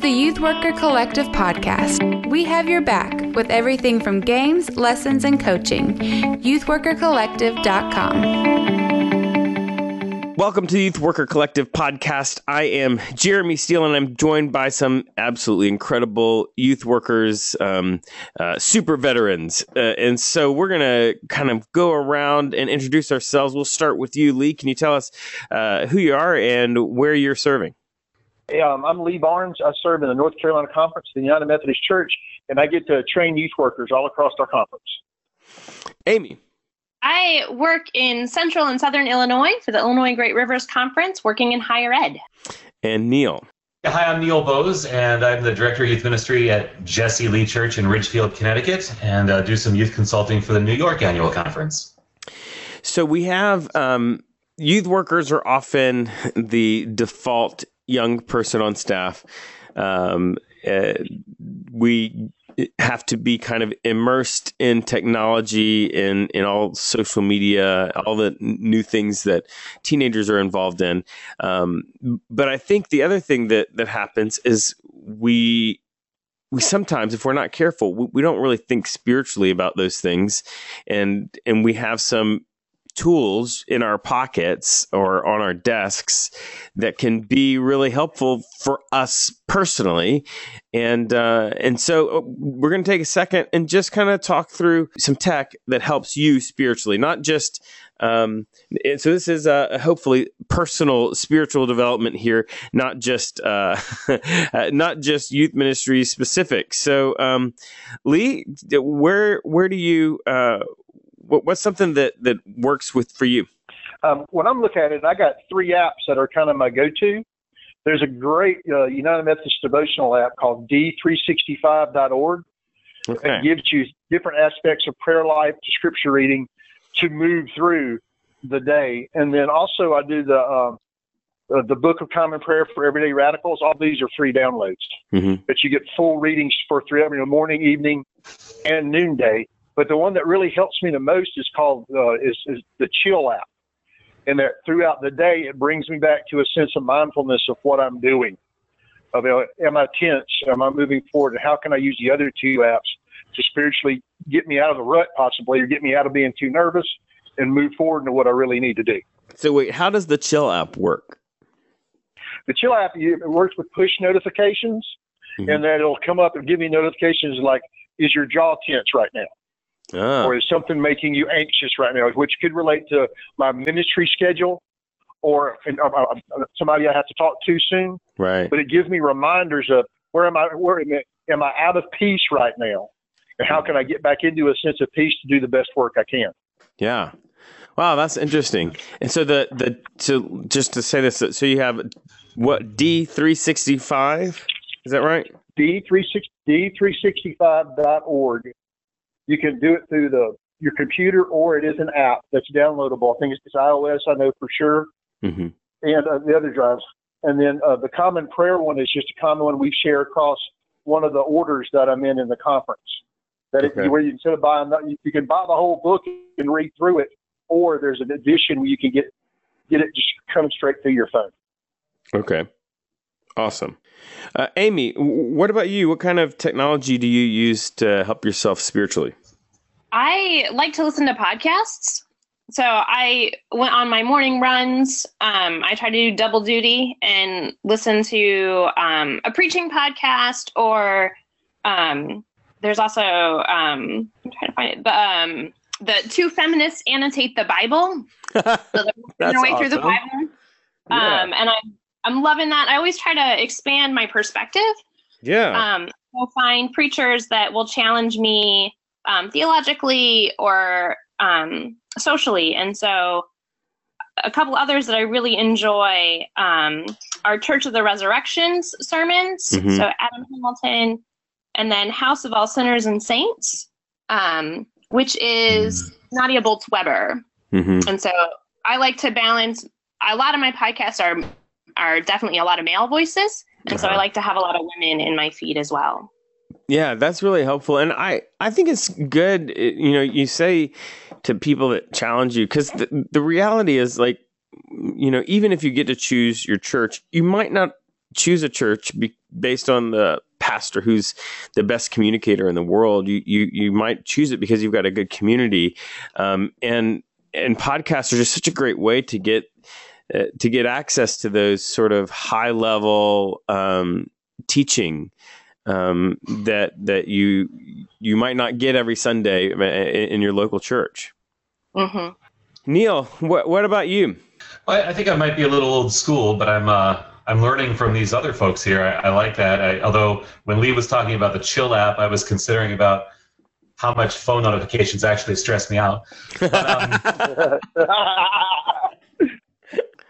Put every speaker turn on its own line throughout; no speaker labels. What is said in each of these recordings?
the Youth Worker Collective podcast. We have your back with everything from games, lessons, and coaching. YouthWorkerCollective.com.
Welcome to the Youth Worker Collective podcast. I am Jeremy Steele, and I'm joined by some absolutely incredible youth workers, um, uh, super veterans. Uh, and so we're going to kind of go around and introduce ourselves. We'll start with you, Lee. Can you tell us uh, who you are and where you're serving?
Um, I'm Lee Barnes. I serve in the North Carolina Conference, the United Methodist Church, and I get to train youth workers all across our conference.
Amy.
I work in central and southern Illinois for the Illinois Great Rivers Conference, working in higher ed.
And Neil.
Hi, I'm Neil Bose, and I'm the Director of Youth Ministry at Jesse Lee Church in Ridgefield, Connecticut, and uh, do some youth consulting for the New York Annual Conference.
So we have um, youth workers are often the default young person on staff. Um, uh, we have to be kind of immersed in technology in in all social media, all the new things that teenagers are involved in. Um, but I think the other thing that that happens is we we sometimes, if we're not careful, we, we don't really think spiritually about those things, and and we have some tools in our pockets or on our desks that can be really helpful for us personally. And uh, and so uh, we're going to take a second and just kind of talk through some tech that helps you spiritually, not just. Um, so this is a hopefully personal spiritual development here, not just uh, not just youth ministry specific. So, um, Lee, where where do you uh, what, what's something that that works with for you?
Um, when I'm looking at it, I got three apps that are kind of my go-to. There's a great uh, United Methodist devotional app called D365.org. Okay. It gives you different aspects of prayer life to scripture reading to move through the day. And then also I do the uh, uh, the Book of Common Prayer for Everyday Radicals. All these are free downloads, mm-hmm. but you get full readings for three every morning, evening, and noonday. But the one that really helps me the most is called uh, is, is the Chill app, and that throughout the day it brings me back to a sense of mindfulness of what I'm doing. Of uh, am I tense? Am I moving forward? And how can I use the other two apps to spiritually get me out of the rut, possibly, or get me out of being too nervous and move forward into what I really need to do.
So wait, how does the Chill app work?
The Chill app it works with push notifications, mm-hmm. and then it'll come up and give me notifications like, "Is your jaw tense right now?" Ah. Or is something making you anxious right now, which could relate to my ministry schedule or uh, uh, uh, somebody I have to talk to soon.
Right.
But it gives me reminders of where am I, where am I, am I out of peace right now? And how can I get back into a sense of peace to do the best work I can?
Yeah. Wow, that's interesting. And so the the so just to say this, so you have what D three sixty five? Is that right?
D three six D three sixty five dot org you can do it through the your computer or it is an app that's downloadable. I think it's, it's iOS, I know for sure, mm-hmm. and uh, the other drives. And then uh, the common prayer one is just a common one we share across one of the orders that I'm in in the conference. That okay. it, where you instead of buying, the, you can buy the whole book and read through it, or there's an edition where you can get get it just coming straight through your phone.
Okay, awesome. Uh, Amy, what about you? What kind of technology do you use to help yourself spiritually?
I like to listen to podcasts. So I went on my morning runs. Um, I try to do double duty and listen to um, a preaching podcast, or um, there's also um, I'm trying to find it. The um, the two feminists annotate the Bible. so they're their way awesome. through the Bible. Yeah. Um, and I'm I'm loving that. I always try to expand my perspective.
Yeah.
Um, I'll find preachers that will challenge me um, theologically or um, socially. And so a couple others that I really enjoy um, are Church of the Resurrections sermons. Mm-hmm. So Adam Hamilton, and then House of All Sinners and Saints, um, which is mm-hmm. Nadia Bolz Weber. Mm-hmm. And so I like to balance. A lot of my podcasts are are definitely a lot of male voices, and uh-huh. so I uh-huh. like to have a lot of women in my feed as well.
Yeah, that's really helpful. And I, I think it's good. You know, you say to people that challenge you, because the, the reality is like, you know, even if you get to choose your church, you might not choose a church be, based on the pastor who's the best communicator in the world. You you you might choose it because you've got a good community, um, and and podcasts are just such a great way to get uh, to get access to those sort of high level um, teaching um, that that you you might not get every Sunday in, in your local church.
Mm-hmm.
Neil, what what about you?
Well, I think I might be a little old school, but I'm uh, I'm learning from these other folks here. I, I like that. I, although when Lee was talking about the Chill app, I was considering about how much phone notifications actually stress me out. But, um,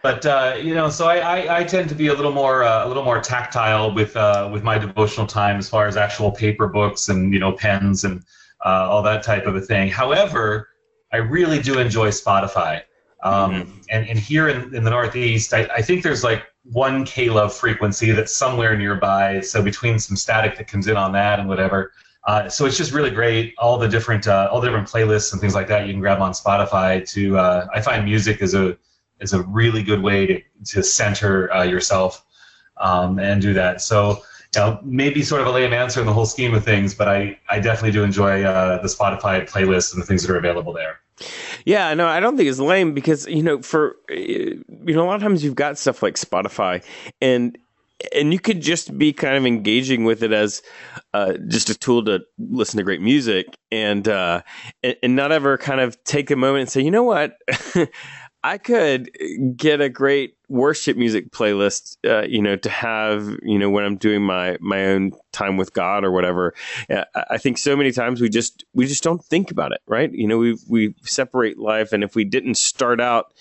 but uh, you know, so I, I, I, tend to be a little more uh, a little more tactile with uh, with my devotional time as far as actual paper books and you know pens and uh, all that type of a thing. However, I really do enjoy Spotify. Um, mm-hmm. and, and here in, in the Northeast, I, I think there's like one K-Love frequency that's somewhere nearby. So between some static that comes in on that and whatever, uh, so it's just really great. All the different uh, all the different playlists and things like that you can grab on Spotify. To uh, I find music is a is a really good way to to center uh, yourself um, and do that. So you know, maybe sort of a lame answer in the whole scheme of things, but I I definitely do enjoy uh, the Spotify playlist and the things that are available there.
Yeah, no, I don't think it's lame because you know, for you know, a lot of times you've got stuff like Spotify, and and you could just be kind of engaging with it as uh, just a tool to listen to great music, and uh, and, and not ever kind of take a moment and say, you know what, I could get a great worship music playlist, uh, you know, to have, you know, when I'm doing my my own time with God or whatever. Uh, I think so many times we just we just don't think about it, right? You know, we we separate life, and if we didn't start out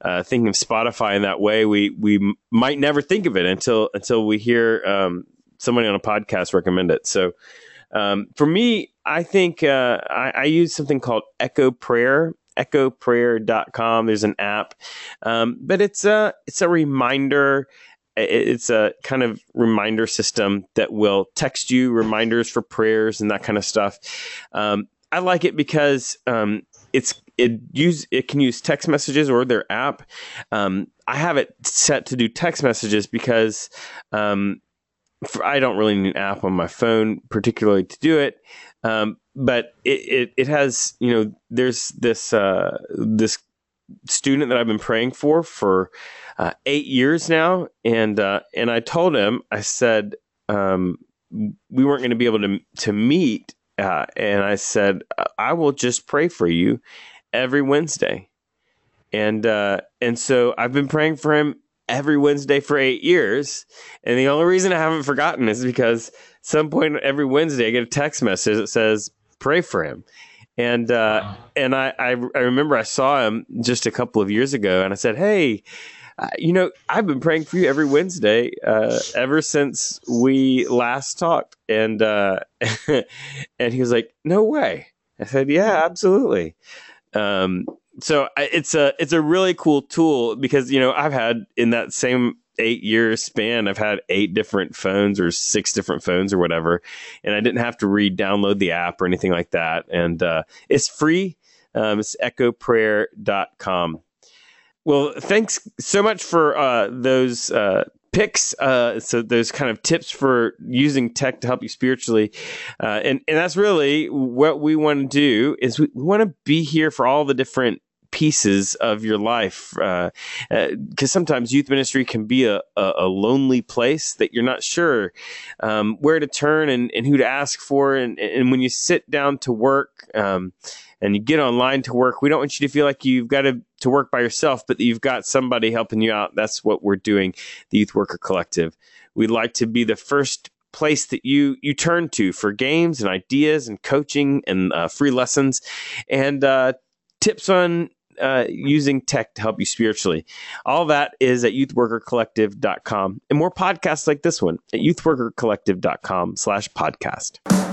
uh, thinking of Spotify in that way, we we might never think of it until until we hear um, somebody on a podcast recommend it. So. Um, for me, I think uh, I, I use something called Echo Prayer echoprayer.com. There's an app, um, but it's a it's a reminder. It's a kind of reminder system that will text you reminders for prayers and that kind of stuff. Um, I like it because um, it's it use it can use text messages or their app. Um, I have it set to do text messages because um, for, I don't really need an app on my phone particularly to do it. Um, but it, it, it, has, you know, there's this, uh, this student that I've been praying for for uh, eight years now. And, uh, and I told him, I said, um, we weren't going to be able to, to meet. Uh, and I said, I will just pray for you every Wednesday. And, uh, and so I've been praying for him every Wednesday for eight years. And the only reason I haven't forgotten is because some point every Wednesday I get a text message that says, pray for him. And uh, wow. and I, I, I remember I saw him just a couple of years ago, and I said, "Hey, uh, you know, I've been praying for you every Wednesday uh, ever since we last talked." And uh, and he was like, "No way." I said, "Yeah, absolutely." Um, so it's a it's a really cool tool because you know I've had in that same eight year span, I've had eight different phones or six different phones or whatever, and I didn't have to re-download the app or anything like that. And uh, it's free. Um, it's echoprayer.com. Well, thanks so much for uh, those uh, picks. Uh, so those kind of tips for using tech to help you spiritually, uh, and and that's really what we want to do. Is we want to be here for all the different pieces of your life because uh, uh, sometimes youth ministry can be a, a, a lonely place that you're not sure um, where to turn and, and, who to ask for. And, and when you sit down to work um, and you get online to work we don't want you to feel like you've got to, to work by yourself but you've got somebody helping you out. That's what we're doing the youth worker collective. We'd like to be the first place that you you turn to for games and ideas and coaching and uh, free lessons. And uh, tips on uh, using tech to help you spiritually. All that is at youthworkercollective.com and more podcasts like this one at youthworkercollective.com slash podcast.